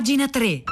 Pagina 3.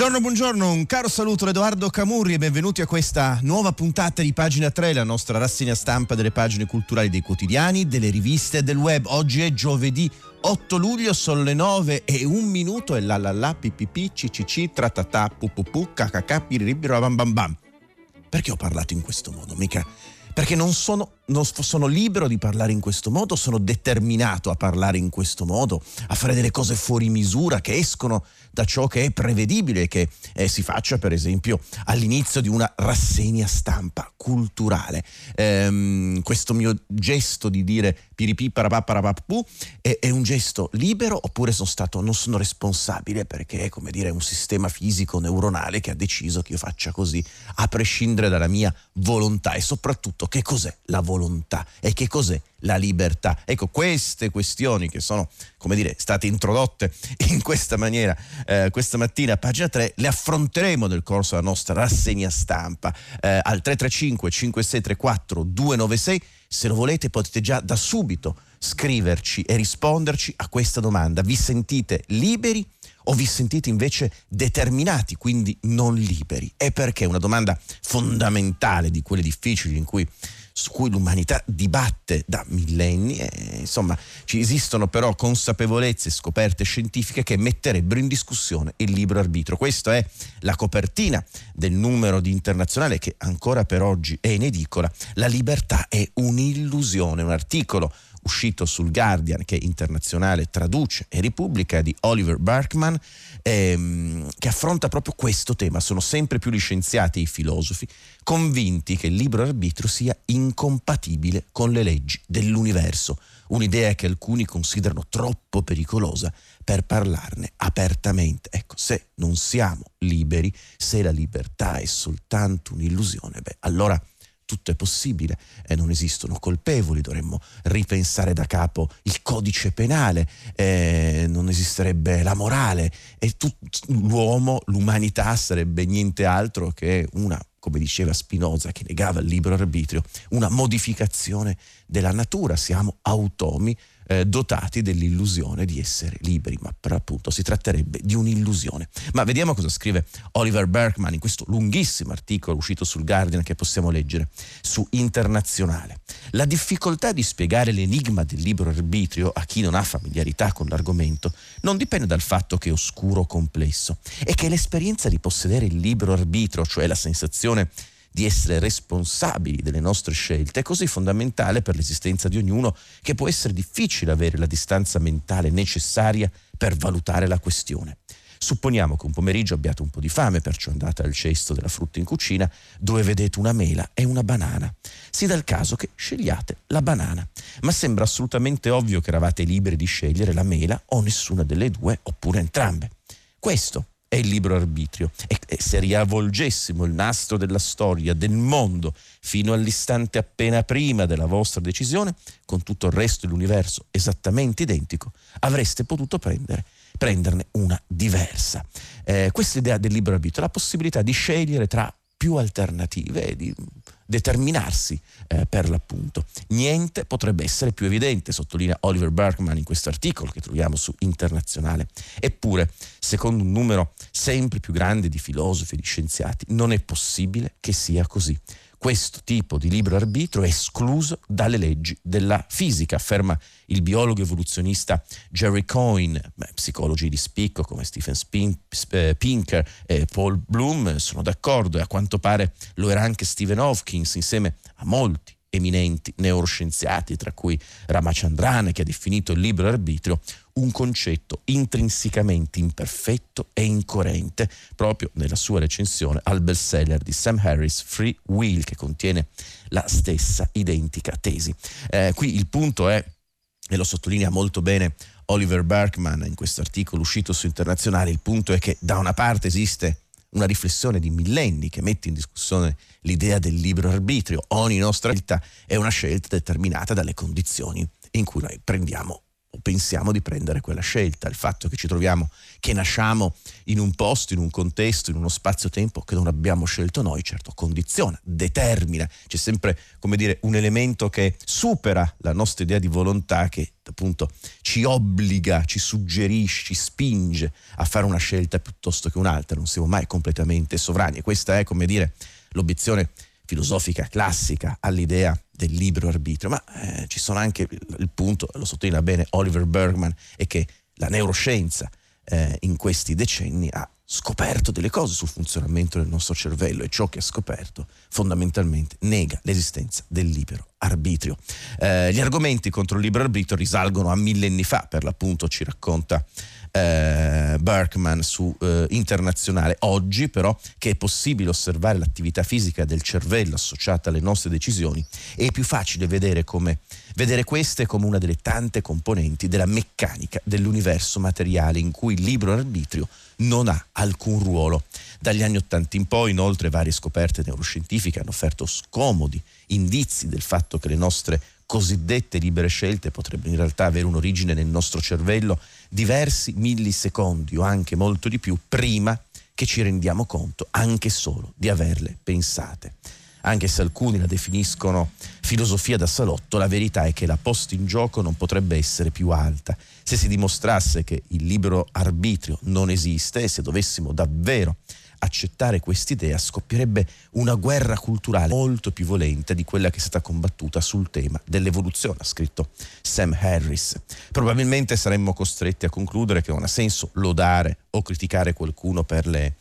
Buongiorno, buongiorno, un caro saluto da Edoardo Camurri e benvenuti a questa nuova puntata di Pagina 3, la nostra rassegna stampa delle pagine culturali dei quotidiani, delle riviste e del web. Oggi è giovedì 8 luglio, sono le 9 e un minuto e la la la ppp ccc tratata pu pu pu kkk piribiro bam bam bam. Perché ho parlato in questo modo? Mica perché non sono, non sono, libero di parlare in questo modo, sono determinato a parlare in questo modo, a fare delle cose fuori misura che escono da ciò che è prevedibile che eh, si faccia per esempio all'inizio di una rassegna stampa culturale. Ehm, questo mio gesto di dire piripi parapaparapapu è, è un gesto libero oppure sono stato, non sono responsabile perché è come dire un sistema fisico neuronale che ha deciso che io faccia così a prescindere dalla mia volontà? E soprattutto che cos'è la volontà? E che cos'è la libertà. Ecco, queste questioni che sono, come dire, state introdotte in questa maniera eh, questa mattina a pagina 3, le affronteremo nel corso della nostra rassegna stampa eh, al 335 5634 296. Se lo volete potete già da subito scriverci e risponderci a questa domanda. Vi sentite liberi? o vi sentite invece determinati, quindi non liberi? E perché? Una domanda fondamentale di quelle difficili in cui su cui l'umanità dibatte da millenni. E, insomma, ci esistono però consapevolezze e scoperte scientifiche che metterebbero in discussione il libero arbitro. Questa è la copertina del numero di internazionale che ancora per oggi è in edicola. La libertà è un'illusione, un articolo uscito sul Guardian che internazionale traduce e Repubblica di Oliver Berkman ehm, che affronta proprio questo tema. Sono sempre più gli scienziati e i filosofi convinti che il libero arbitrio sia incompatibile con le leggi dell'universo, un'idea che alcuni considerano troppo pericolosa per parlarne apertamente. Ecco, se non siamo liberi, se la libertà è soltanto un'illusione, beh, allora tutto è possibile e non esistono colpevoli, dovremmo ripensare da capo il codice penale, eh, non esisterebbe la morale e tu, l'uomo, l'umanità sarebbe niente altro che una come diceva Spinoza che negava il libero arbitrio, una modificazione della natura, siamo automi eh, dotati dell'illusione di essere liberi, ma per appunto si tratterebbe di un'illusione. Ma vediamo cosa scrive Oliver Berkman in questo lunghissimo articolo uscito sul Guardian che possiamo leggere su Internazionale. La difficoltà di spiegare l'enigma del libero arbitrio a chi non ha familiarità con l'argomento non dipende dal fatto che è oscuro o complesso, è che l'esperienza di possedere il libero arbitrio, cioè la sensazione di essere responsabili delle nostre scelte è così fondamentale per l'esistenza di ognuno che può essere difficile avere la distanza mentale necessaria per valutare la questione. Supponiamo che un pomeriggio abbiate un po' di fame, perciò andate al cesto della frutta in cucina, dove vedete una mela e una banana. Si dà il caso che scegliate la banana, ma sembra assolutamente ovvio che eravate liberi di scegliere la mela o nessuna delle due, oppure entrambe. Questo è il libero arbitrio. E, se riavvolgessimo il nastro della storia, del mondo, fino all'istante appena prima della vostra decisione, con tutto il resto dell'universo esattamente identico, avreste potuto prendere, prenderne una diversa. Eh, questa idea del libero arbitrio, la possibilità di scegliere tra più alternative e di determinarsi eh, per l'appunto. Niente potrebbe essere più evidente, sottolinea Oliver Berkman in questo articolo che troviamo su Internazionale. Eppure, secondo un numero sempre più grande di filosofi e di scienziati, non è possibile che sia così questo tipo di libero arbitrio è escluso dalle leggi della fisica, afferma il biologo evoluzionista Jerry Coyne. Psicologi di spicco come Stephen eh, Pinker e Paul Bloom sono d'accordo e a quanto pare lo era anche Stephen Hawkins insieme a molti eminenti neuroscienziati, tra cui Ramachandran, che ha definito il libero arbitrio un concetto intrinsecamente imperfetto e incoerente, proprio nella sua recensione al bestseller di Sam Harris, Free Will, che contiene la stessa identica tesi. Eh, qui il punto è, e lo sottolinea molto bene Oliver Berkman in questo articolo uscito su Internazionale, il punto è che da una parte esiste una riflessione di millenni che mette in discussione l'idea del libero arbitrio. Ogni nostra vita è una scelta determinata dalle condizioni in cui noi prendiamo pensiamo di prendere quella scelta. Il fatto che ci troviamo, che nasciamo in un posto, in un contesto, in uno spazio-tempo che non abbiamo scelto noi, certo condiziona, determina. C'è sempre, come dire, un elemento che supera la nostra idea di volontà che appunto ci obbliga, ci suggerisce, ci spinge a fare una scelta piuttosto che un'altra. Non siamo mai completamente sovrani e questa è, come dire, l'obiezione filosofica classica all'idea del libero arbitrio, ma eh, ci sono anche il punto, lo sottolinea bene Oliver Bergman, è che la neuroscienza eh, in questi decenni ha scoperto delle cose sul funzionamento del nostro cervello e ciò che ha scoperto fondamentalmente nega l'esistenza del libero arbitrio. Eh, gli argomenti contro il libero arbitrio risalgono a millenni fa, per l'appunto ci racconta eh, Berkman su eh, internazionale. Oggi però che è possibile osservare l'attività fisica del cervello associata alle nostre decisioni, è più facile vedere, come, vedere queste come una delle tante componenti della meccanica dell'universo materiale in cui il libero arbitrio non ha alcun ruolo. Dagli anni Ottanta in poi, inoltre, varie scoperte neuroscientifiche hanno offerto scomodi indizi del fatto che le nostre cosiddette libere scelte potrebbero in realtà avere un'origine nel nostro cervello diversi millisecondi o anche molto di più prima che ci rendiamo conto anche solo di averle pensate. Anche se alcuni la definiscono filosofia da salotto, la verità è che la posta in gioco non potrebbe essere più alta. Se si dimostrasse che il libero arbitrio non esiste e se dovessimo davvero accettare quest'idea scoppierebbe una guerra culturale molto più violenta di quella che è stata combattuta sul tema dell'evoluzione, ha scritto Sam Harris. Probabilmente saremmo costretti a concludere che non ha senso lodare o criticare qualcuno per le,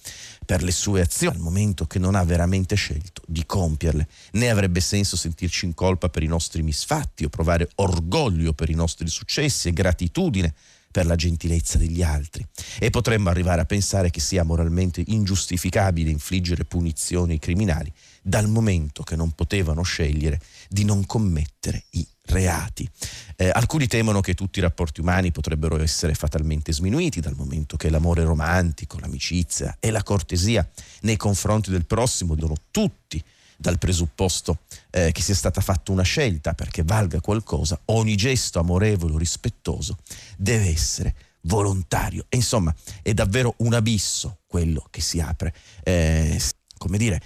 per le sue azioni al momento che non ha veramente scelto di compierle, né avrebbe senso sentirci in colpa per i nostri misfatti o provare orgoglio per i nostri successi e gratitudine per la gentilezza degli altri e potremmo arrivare a pensare che sia moralmente ingiustificabile infliggere punizioni ai criminali dal momento che non potevano scegliere di non commettere i reati. Eh, alcuni temono che tutti i rapporti umani potrebbero essere fatalmente sminuiti dal momento che l'amore romantico, l'amicizia e la cortesia nei confronti del prossimo devono tutti dal presupposto eh, che sia stata fatta una scelta perché valga qualcosa, ogni gesto amorevole o rispettoso deve essere volontario. E insomma, è davvero un abisso quello che si apre. Eh, come dire,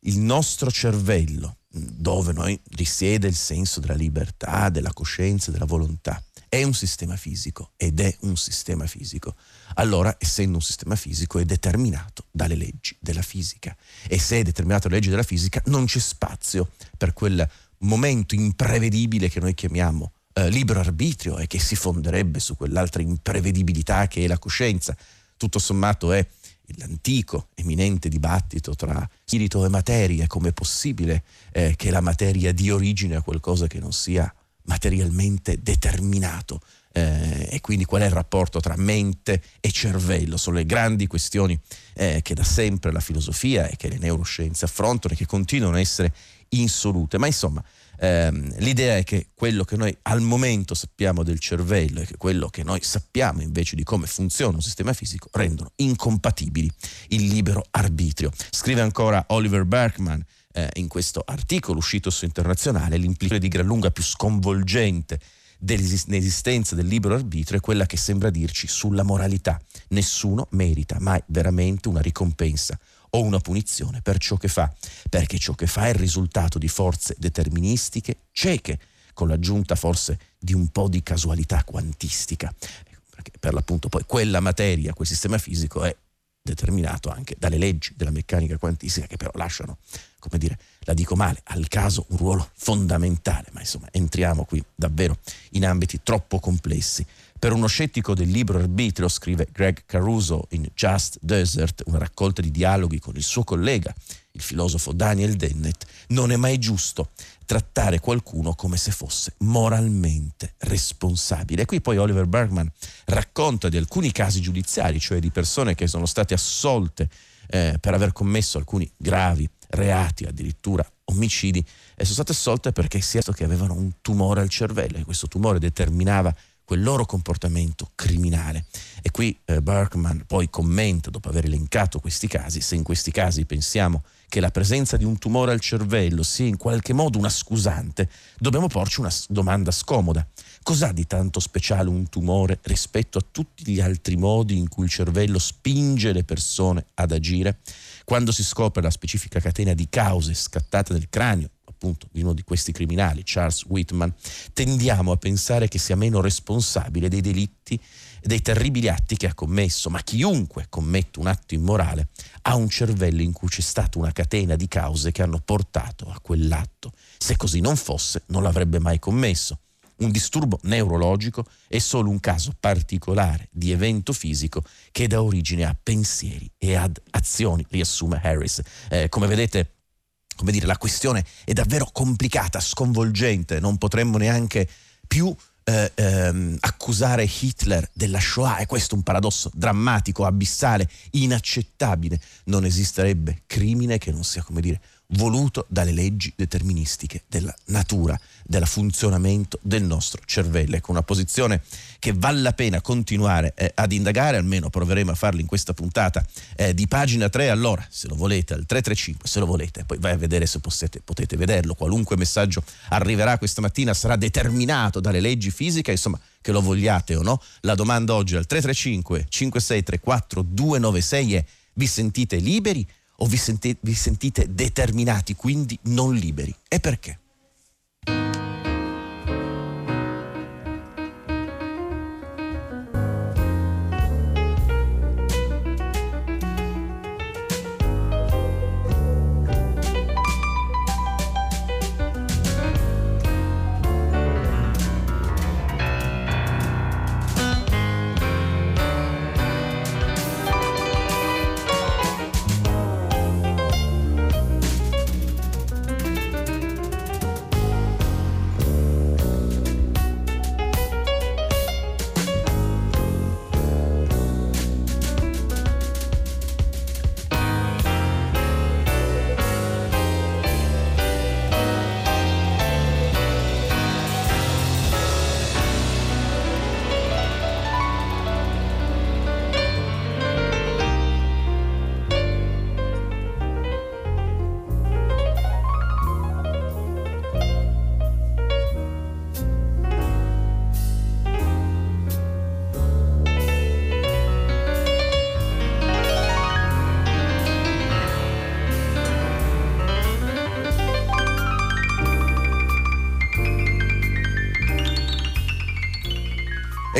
il nostro cervello, dove noi risiede il senso della libertà, della coscienza, della volontà, è un sistema fisico ed è un sistema fisico. Allora, essendo un sistema fisico, è determinato dalle leggi della fisica. E se è determinato dalle leggi della fisica, non c'è spazio per quel momento imprevedibile che noi chiamiamo eh, libero arbitrio e che si fonderebbe su quell'altra imprevedibilità che è la coscienza. Tutto sommato è l'antico eminente dibattito tra spirito e materia, come è possibile eh, che la materia dia origine a qualcosa che non sia materialmente determinato. Eh, e quindi qual è il rapporto tra mente e cervello? Sono le grandi questioni eh, che da sempre la filosofia e che le neuroscienze affrontano e che continuano a essere insolute. Ma insomma, ehm, l'idea è che quello che noi al momento sappiamo del cervello e che quello che noi sappiamo invece di come funziona un sistema fisico rendono incompatibili il libero arbitrio. Scrive ancora Oliver Berkman eh, in questo articolo uscito su internazionale, l'implicazione di gran lunga più sconvolgente dell'esistenza del libero arbitrio è quella che sembra dirci sulla moralità. Nessuno merita mai veramente una ricompensa o una punizione per ciò che fa, perché ciò che fa è il risultato di forze deterministiche cieche, con l'aggiunta forse di un po' di casualità quantistica. Perché per l'appunto poi quella materia, quel sistema fisico è determinato anche dalle leggi della meccanica quantistica che però lasciano, come dire, la dico male, al caso un ruolo fondamentale, ma insomma entriamo qui davvero in ambiti troppo complessi. Per uno scettico del libero arbitrio, scrive Greg Caruso in Just Desert, una raccolta di dialoghi con il suo collega, il filosofo Daniel Dennett, non è mai giusto trattare qualcuno come se fosse moralmente responsabile. E qui poi Oliver Bergman racconta di alcuni casi giudiziari, cioè di persone che sono state assolte eh, per aver commesso alcuni gravi reati, addirittura omicidi, e sono state assolte perché si è visto che avevano un tumore al cervello e questo tumore determinava quel loro comportamento criminale. E qui eh, Berkman poi commenta, dopo aver elencato questi casi, se in questi casi pensiamo che la presenza di un tumore al cervello sia in qualche modo una scusante, dobbiamo porci una domanda scomoda. Cos'ha di tanto speciale un tumore rispetto a tutti gli altri modi in cui il cervello spinge le persone ad agire? Quando si scopre la specifica catena di cause scattate nel cranio, appunto di uno di questi criminali, Charles Whitman, tendiamo a pensare che sia meno responsabile dei delitti e dei terribili atti che ha commesso, ma chiunque commette un atto immorale ha un cervello in cui c'è stata una catena di cause che hanno portato a quell'atto. Se così non fosse, non l'avrebbe mai commesso. Un disturbo neurologico è solo un caso particolare di evento fisico che dà origine a pensieri e ad azioni, riassume Harris. Eh, come vedete, come dire, la questione è davvero complicata, sconvolgente, non potremmo neanche più eh, ehm, accusare Hitler della Shoah. E questo è un paradosso drammatico, abissale, inaccettabile. Non esisterebbe crimine che non sia, come dire, voluto dalle leggi deterministiche della natura, del funzionamento del nostro cervello. Ecco, una posizione che vale la pena continuare eh, ad indagare, almeno proveremo a farlo in questa puntata eh, di pagina 3. Allora, se lo volete, al 335, se lo volete, poi vai a vedere se potete, potete vederlo. Qualunque messaggio arriverà questa mattina sarà determinato dalle leggi fisiche, insomma, che lo vogliate o no. La domanda oggi al 335 5634 296 è vi sentite liberi o vi, senti- vi sentite determinati, quindi non liberi? E perché?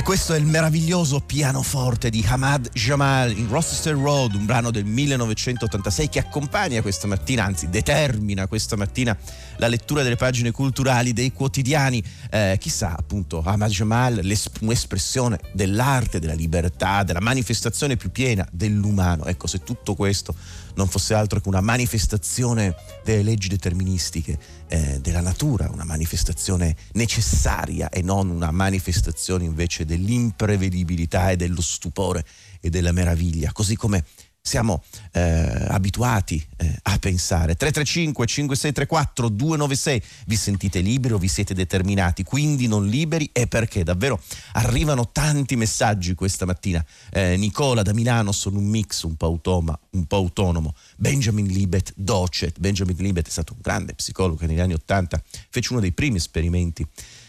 Questo è il meraviglioso pianoforte di Hamad Jamal in Rochester Road, un brano del 1986 che accompagna questa mattina, anzi determina questa mattina la lettura delle pagine culturali dei quotidiani. Eh, chissà appunto Hamad Jamal, un'espressione dell'arte, della libertà, della manifestazione più piena dell'umano. Ecco, se tutto questo non fosse altro che una manifestazione delle leggi deterministiche eh, della natura, una manifestazione necessaria e non una manifestazione invece dell'imprevedibilità e dello stupore e della meraviglia, così come siamo eh, abituati eh, a pensare. 335 5634 296 vi sentite liberi o vi siete determinati, quindi non liberi e perché? Davvero arrivano tanti messaggi questa mattina. Eh, Nicola da Milano sono un mix un po' automa, un po' autonomo. Benjamin Libet docet. Benjamin Libet è stato un grande psicologo che negli anni Ottanta fece uno dei primi esperimenti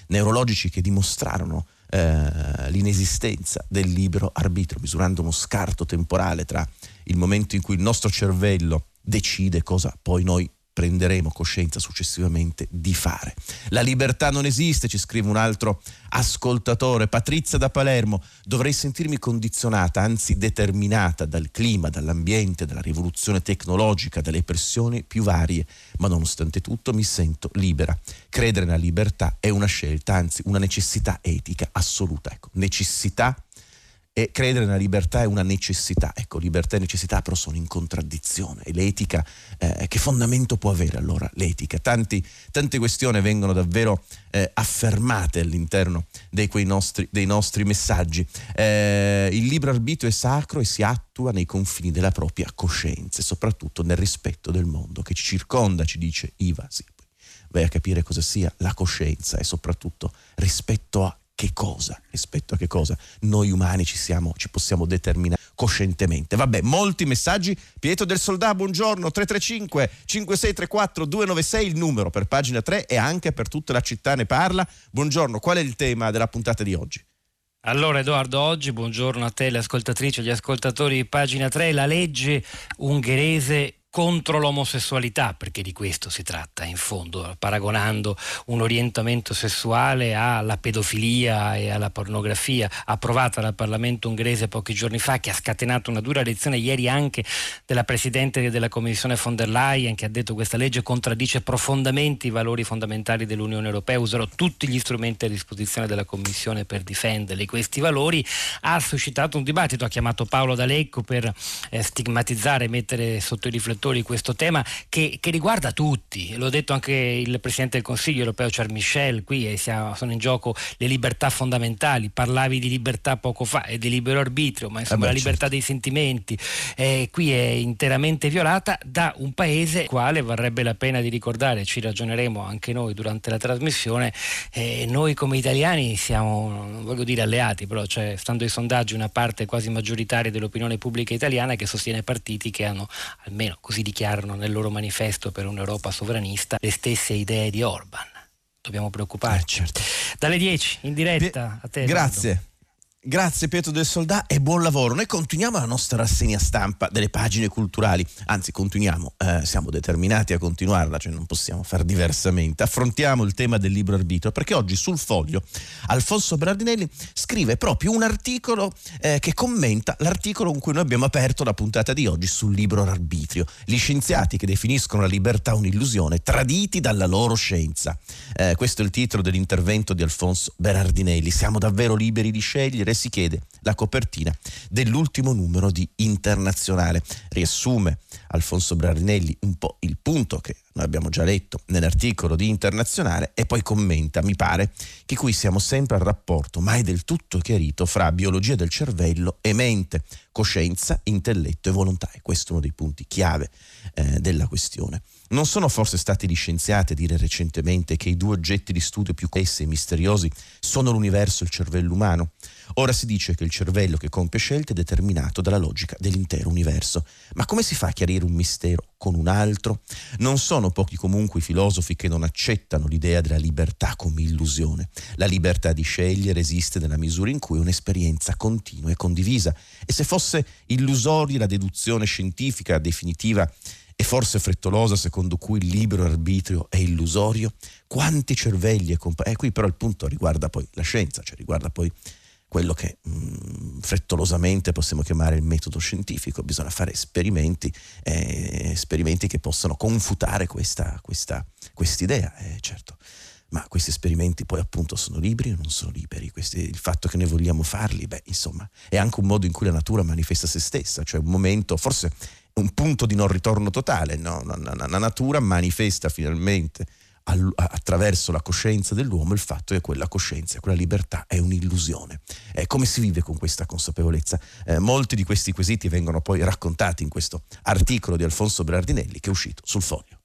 neurologici che dimostrarono eh, l'inesistenza del libero arbitro, misurando uno scarto temporale tra il momento in cui il nostro cervello decide cosa poi noi prenderemo coscienza successivamente di fare. La libertà non esiste, ci scrive un altro ascoltatore, Patrizia da Palermo, dovrei sentirmi condizionata, anzi determinata dal clima, dall'ambiente, dalla rivoluzione tecnologica, dalle pressioni più varie, ma nonostante tutto mi sento libera. Credere nella libertà è una scelta, anzi una necessità etica assoluta. Ecco, necessità e credere nella libertà è una necessità. Ecco, libertà e necessità però sono in contraddizione. E l'etica, eh, che fondamento può avere allora l'etica? Tanti, tante questioni vengono davvero eh, affermate all'interno dei, nostri, dei nostri, messaggi. Eh, il libero arbitrio è sacro e si attua nei confini della propria coscienza e soprattutto nel rispetto del mondo che ci circonda, ci dice Iva. Vai a capire cosa sia la coscienza e soprattutto rispetto a che cosa? Rispetto a che cosa? Noi umani ci, siamo, ci possiamo determinare coscientemente. Vabbè, molti messaggi. Pietro del Soldà, buongiorno, 335 5634 296 il numero per pagina 3 e anche per tutta la città ne parla. Buongiorno, qual è il tema della puntata di oggi? Allora Edoardo, oggi buongiorno a te, le ascoltatrici e gli ascoltatori di pagina 3, la legge ungherese contro l'omosessualità, perché di questo si tratta in fondo, paragonando un orientamento sessuale alla pedofilia e alla pornografia, approvata dal Parlamento ungherese pochi giorni fa, che ha scatenato una dura lezione ieri anche della Presidente della Commissione von der Leyen, che ha detto che questa legge contraddice profondamente i valori fondamentali dell'Unione Europea, userò tutti gli strumenti a disposizione della Commissione per difenderli. Questi valori ha suscitato un dibattito, ha chiamato Paolo D'Alecco per eh, stigmatizzare, mettere sotto i riflettori riflettori questo tema che, che, riguarda tutti. L'ho detto anche il Presidente del Consiglio europeo Charles Michel, qui siamo, sono in gioco le libertà fondamentali. Parlavi di libertà poco fa e di libero arbitrio, ma insomma eh beh, la libertà certo. dei sentimenti eh, qui è interamente violata da un paese quale varrebbe la pena di ricordare, ci ragioneremo anche noi durante la trasmissione, eh, noi come italiani siamo, non voglio dire alleati, però cioè, stando ai sondaggi una parte quasi maggioritaria dell'opinione pubblica italiana che sostiene partiti che hanno almeno così dichiarano nel loro manifesto per un'Europa sovranista, le stesse idee di Orban. Dobbiamo preoccuparci. Eh, certo. Dalle 10 in diretta a te. Grazie. Grazie Pietro del Soldà e buon lavoro. Noi continuiamo la nostra rassegna stampa delle pagine culturali, anzi continuiamo, eh, siamo determinati a continuarla, cioè non possiamo far diversamente. Affrontiamo il tema del libro arbitro perché oggi sul foglio Alfonso Berardinelli scrive proprio un articolo eh, che commenta l'articolo con cui noi abbiamo aperto la puntata di oggi sul libro arbitrio. Gli scienziati che definiscono la libertà un'illusione, traditi dalla loro scienza. Eh, questo è il titolo dell'intervento di Alfonso Berardinelli. Siamo davvero liberi di scegliere? E si chiede la copertina dell'ultimo numero di Internazionale. Riassume Alfonso Brarinelli un po' il punto che noi abbiamo già letto nell'articolo di Internazionale e poi commenta, mi pare, che qui siamo sempre al rapporto mai del tutto chiarito fra biologia del cervello e mente, coscienza, intelletto e volontà. E questo è uno dei punti chiave eh, della questione. Non sono forse stati gli scienziati a dire recentemente che i due oggetti di studio più essi e misteriosi sono l'universo e il cervello umano? Ora si dice che il cervello che compie scelte è determinato dalla logica dell'intero universo. Ma come si fa a chiarire un mistero con un altro? Non sono pochi comunque i filosofi che non accettano l'idea della libertà come illusione. La libertà di scegliere esiste nella misura in cui un'esperienza continua e condivisa. E se fosse illusoria la deduzione scientifica definitiva e forse frettolosa secondo cui il libero arbitrio è illusorio? Quanti cervelli e compagni? Eh, qui però il punto riguarda poi la scienza, cioè riguarda poi quello che mh, mm, frettolosamente possiamo chiamare il metodo scientifico, bisogna fare esperimenti, eh, esperimenti che possano confutare questa idea, eh, certo. Ma questi esperimenti poi appunto sono liberi o non sono liberi? Questi, il fatto che noi vogliamo farli, beh, insomma, è anche un modo in cui la natura manifesta se stessa, cioè un momento, forse un punto di non ritorno totale, no? la natura manifesta finalmente attraverso la coscienza dell'uomo il fatto che quella coscienza, quella libertà è un'illusione. Eh, come si vive con questa consapevolezza? Eh, molti di questi quesiti vengono poi raccontati in questo articolo di Alfonso Berardinelli che è uscito sul foglio.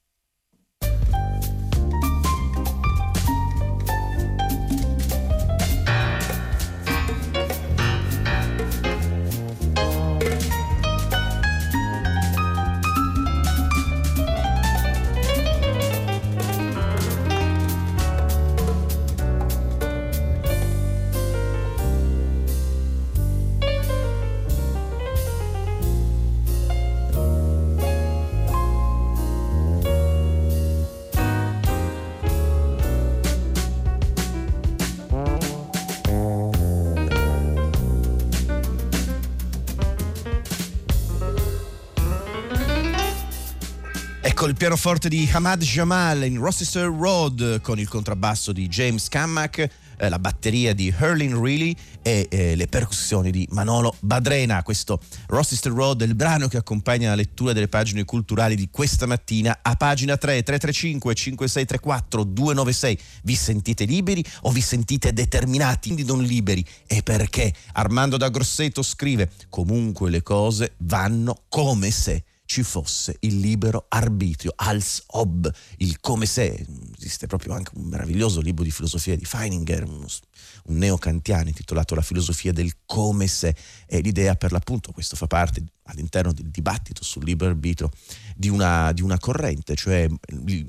Ecco il pianoforte di Hamad Jamal in Rochester Road con il contrabbasso di James Cammack, eh, la batteria di Hurling Reilly e eh, le percussioni di Manolo Badrena. Questo Rochester Road è il brano che accompagna la lettura delle pagine culturali di questa mattina a pagina 3 335 5634 296. Vi sentite liberi o vi sentite determinati, quindi non liberi? E perché? Armando da Grosseto scrive: Comunque le cose vanno come se ci fosse il libero arbitrio, als ob, il come se. Esiste proprio anche un meraviglioso libro di filosofia di Feininger, un neocantiano intitolato La filosofia del come se, e l'idea per l'appunto, questo fa parte all'interno del dibattito sul libero arbitrio di una, di una corrente, cioè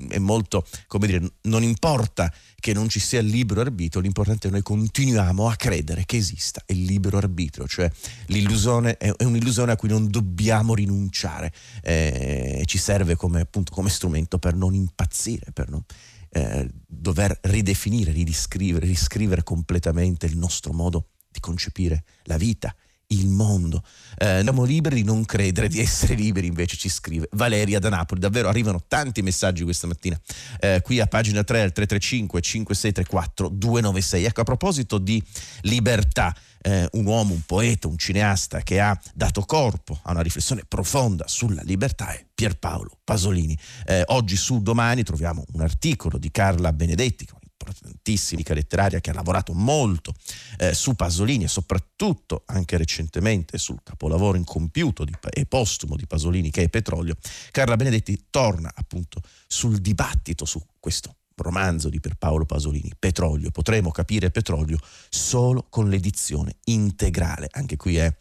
è molto, come dire, non importa che non ci sia il libero arbitrio, l'importante è che noi continuiamo a credere che esista il libero arbitrio, cioè l'illusione è, un'illusione a cui non dobbiamo rinunciare eh, ci serve come, appunto, come strumento per non impazzire, per non eh, dover ridefinire, ridiscrivere, riscrivere completamente il nostro modo di concepire la vita, il mondo. Eh, siamo liberi di non credere di essere liberi, invece ci scrive Valeria da Napoli. Davvero arrivano tanti messaggi questa mattina. Eh, qui a pagina 3 al 335 5634 296. Ecco, a proposito di libertà, eh, un uomo, un poeta, un cineasta che ha dato corpo a una riflessione profonda sulla libertà è Pierpaolo Pasolini. Eh, oggi su Domani troviamo un articolo di Carla Benedetti, importantissima letteraria che ha lavorato molto eh, su Pasolini e soprattutto anche recentemente sul capolavoro incompiuto di, e postumo di Pasolini che è Petrolio, Carla Benedetti torna appunto sul dibattito su questo romanzo di Pierpaolo Pasolini, Petrolio. Potremo capire Petrolio solo con l'edizione integrale. Anche qui è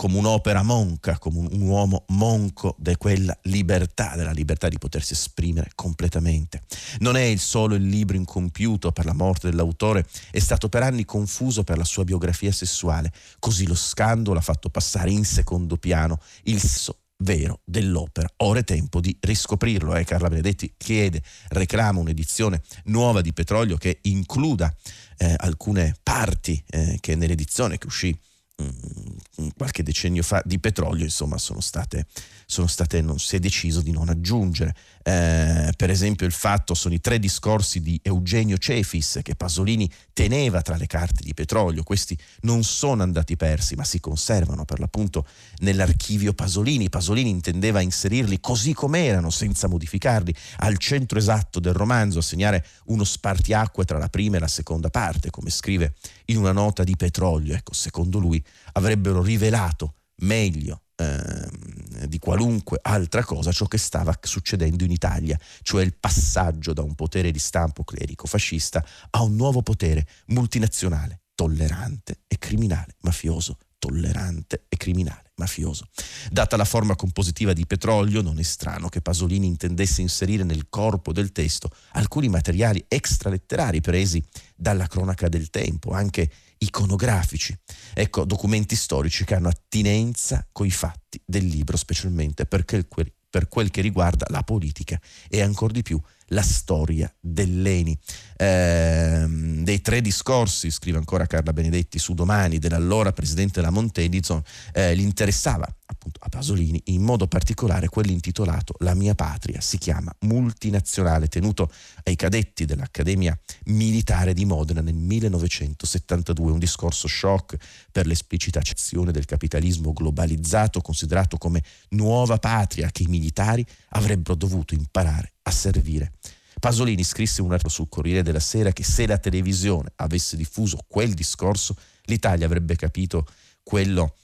come un'opera monca, come un, uomo monco di quella libertà, della libertà di potersi esprimere completamente. Non è il solo il libro incompiuto per la morte dell'autore, è stato per anni confuso per la sua biografia sessuale, così lo scandalo ha fatto passare in secondo piano il sesso vero dell'opera. Ora è tempo di riscoprirlo. Eh? Carla Benedetti chiede, reclama un'edizione nuova di Petrolio che includa eh, alcune parti eh, che nell'edizione che uscì Mm, qualche decennio fa di petrolio, insomma, sono state, sono state non si è deciso di non aggiungere. Eh, per esempio il fatto sono i tre discorsi di Eugenio Cefis che Pasolini teneva tra le carte di petrolio. Questi non sono andati persi, ma si conservano per l'appunto nell'archivio Pasolini. Pasolini intendeva inserirli così com'erano, senza modificarli, al centro esatto del romanzo, assegnare uno spartiacque tra la prima e la seconda parte, come scrive in una nota di petrolio. Ecco, secondo lui avrebbero rivelato meglio eh, di qualunque altra cosa ciò che stava succedendo in Italia, cioè il passaggio da un potere di stampo clerico fascista a un nuovo potere multinazionale, tollerante e criminale, mafioso, tollerante e criminale, mafioso. Data la forma compositiva di petrolio, non è strano che Pasolini intendesse inserire nel corpo del testo alcuni materiali extraletterari presi dalla cronaca del tempo, anche iconografici, ecco, documenti storici che hanno attinenza coi fatti del libro, specialmente per quel che riguarda la politica e ancora di più la storia dell'Eni. Eh, dei tre discorsi, scrive ancora Carla Benedetti su domani, dell'allora presidente della Montedison, eh, gli interessava appunto a Pasolini, in modo particolare quello intitolato La mia patria, si chiama Multinazionale, tenuto ai cadetti dell'Accademia Militare di Modena nel 1972, un discorso shock per l'esplicita accezione del capitalismo globalizzato, considerato come nuova patria che i militari avrebbero dovuto imparare a servire. Pasolini scrisse un articolo sul Corriere della Sera che se la televisione avesse diffuso quel discorso, l'Italia avrebbe capito quello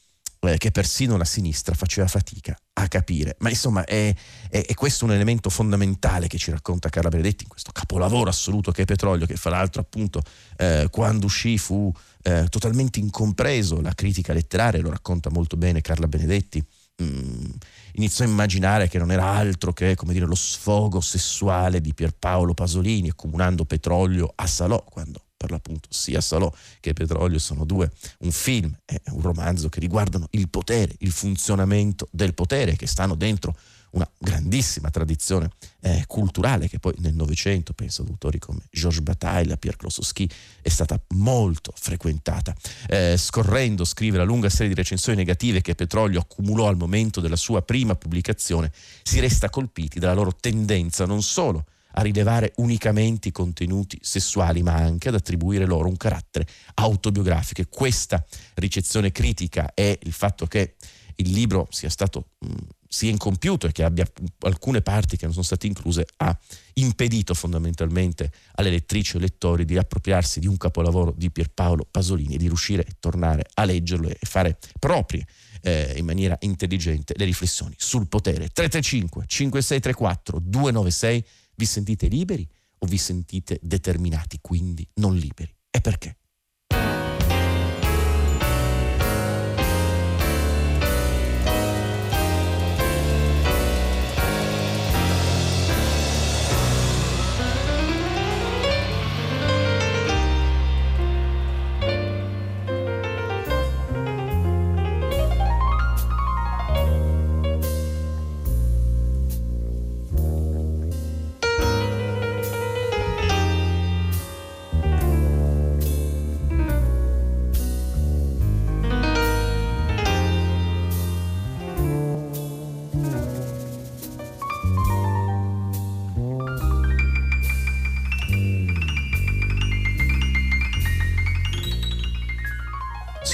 eh, che persino la sinistra faceva fatica a capire. Ma insomma è, è, è, questo un elemento fondamentale che ci racconta Carla Benedetti in questo capolavoro assoluto che è Petrolio, che fra l'altro appunto eh, quando uscì fu eh, totalmente incompreso, la critica letteraria lo racconta molto bene Carla Benedetti. Mm, iniziò a immaginare che non era altro che dire, lo sfogo sessuale di Pierpaolo Pasolini accomunando petrolio a Salò, quando per l'appunto sia Salò che Petrolio sono due, un film e un romanzo che riguardano il potere, il funzionamento del potere, che stanno dentro una grandissima tradizione eh, culturale che poi nel Novecento, penso ad autori come Georges Bataille, Pierre Klossowski, è stata molto frequentata. Eh, scorrendo, scrive la lunga serie di recensioni negative che Petrolio accumulò al momento della sua prima pubblicazione, si resta colpiti dalla loro tendenza non solo a rilevare unicamente i contenuti sessuali, ma anche ad attribuire loro un carattere autobiografico. E questa ricezione critica e il fatto che il libro sia stato mh, sia incompiuto e che abbia alcune parti che non sono state incluse, ha impedito fondamentalmente alle lettrici e lettori di appropriarsi di un capolavoro di Pierpaolo Pasolini e di riuscire a tornare a leggerlo e fare proprie eh, in maniera intelligente le riflessioni sul potere. 335 5634 296 vi sentite liberi o vi sentite determinati, quindi non liberi? E perché?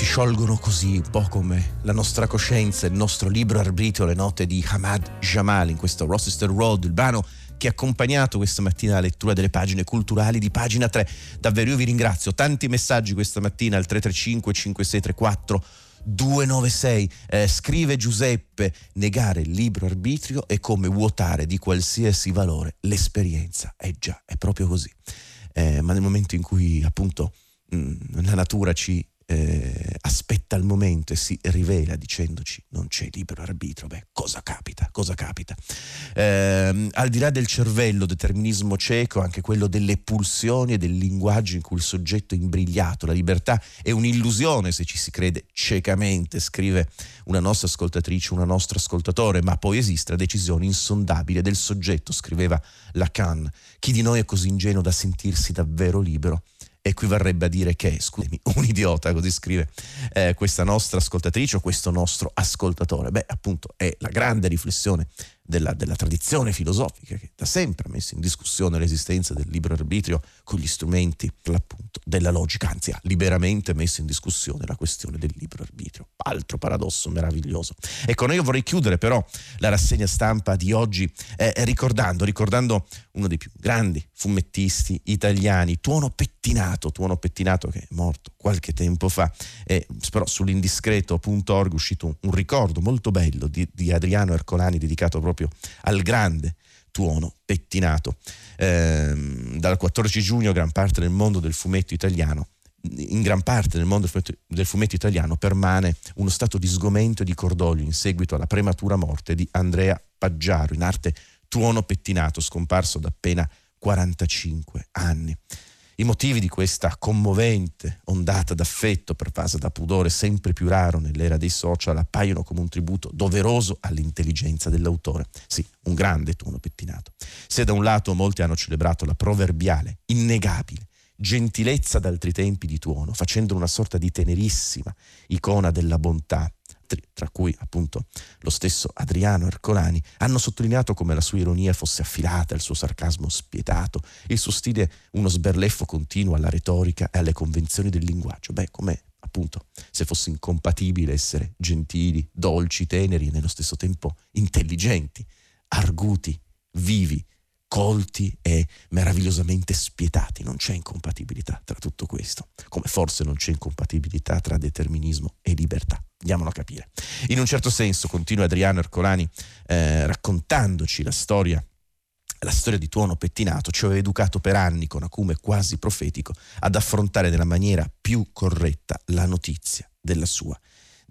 Sciolgono così, un po' come la nostra coscienza, il nostro libro arbitrio, le note di Hamad Jamal in questo Rochester Road, il brano che ha accompagnato questa mattina la lettura delle pagine culturali di pagina 3. Davvero io vi ringrazio, tanti messaggi questa mattina al 335 5634 296. Eh, scrive Giuseppe, negare il libro arbitrio è come vuotare di qualsiasi valore l'esperienza. Eh già, è proprio così. Eh, ma nel momento in cui appunto mh, mm, la natura ci eh, aspetta il momento e si rivela dicendoci non c'è libero arbitro, beh, cosa capita? Cosa capita? Eh, al di là del cervello, determinismo cieco, anche quello delle pulsioni e del linguaggio in cui il soggetto è imbrigliato, la libertà è un'illusione se ci si crede ciecamente, scrive una nostra ascoltatrice, una nostra ascoltatore, ma poi esiste la decisione insondabile del soggetto, scriveva Lacan. Chi di noi è così ingenuo da sentirsi davvero libero? Equivarrebbe a dire che, scusami, un idiota, così scrive eh, questa nostra ascoltatrice o questo nostro ascoltatore. Beh, appunto, è la grande riflessione della, della, tradizione filosofica che da sempre ha messo in discussione l'esistenza del libero arbitrio con gli strumenti appunto della logica, anzi ha liberamente messo in discussione la questione del libero arbitrio. Altro paradosso meraviglioso. Ecco, noi vorrei chiudere però la rassegna stampa di oggi eh, ricordando, ricordando uno dei più grandi fumettisti italiani, Tuono Pettinato, Tuono Pettinato che è morto qualche tempo fa, eh, però sull'indiscreto.org è uscito un, ricordo molto bello di, di Adriano Ercolani dedicato proprio proprio al grande tuono pettinato. Eh, dal 14 giugno gran parte del mondo del fumetto italiano in gran parte del mondo del fumetto italiano permane uno stato di sgomento e di cordoglio in seguito alla prematura morte di Andrea Paggiaro, in arte tuono pettinato, scomparso da appena 45 anni. I motivi di questa commovente ondata d'affetto pervasa da pudore sempre più raro nell'era dei social appaiono come un tributo doveroso all'intelligenza dell'autore. Sì, un grande tuono pettinato. Se da un lato molti hanno celebrato la proverbiale, innegabile, gentilezza d'altri tempi di tuono, facendo una sorta di tenerissima icona della bontà, altri, tra cui appunto lo stesso Adriano Ercolani, hanno sottolineato come la sua ironia fosse affilata, il suo sarcasmo spietato, il suo stile uno sberleffo continuo alla retorica e alle convenzioni del linguaggio. Beh, come appunto se fosse incompatibile essere gentili, dolci, teneri e nello stesso tempo intelligenti, arguti, vivi, colti e meravigliosamente spietati. Non c'è incompatibilità tra tutto questo, come forse non c'è incompatibilità tra determinismo e libertà. Andiamolo a capire. In un certo senso, continua Adriano Ercolani eh, raccontandoci la storia la storia di Tuono Pettinato ci aveva educato per anni con acume quasi profetico ad affrontare nella maniera più corretta la notizia della sua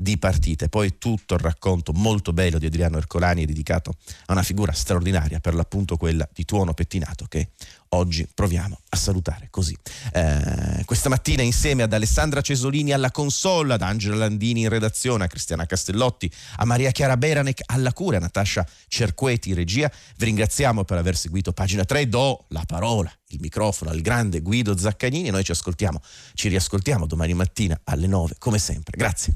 di partite. Poi tutto il racconto molto bello di Adriano Ercolani è dedicato a una figura straordinaria, per l'appunto quella di Tuono Pettinato, che oggi proviamo a salutare così. Eh, questa mattina insieme ad Alessandra Cesolini alla console, ad Angela Landini in redazione, a Cristiana Castellotti, a Maria Chiara Beranec alla cura, a Natascia Cerqueti in regia, vi ringraziamo per aver seguito pagina 3, do la parola, il microfono al grande Guido Zaccagnini noi ci ascoltiamo, ci riascoltiamo domani mattina alle 9 come sempre. Grazie.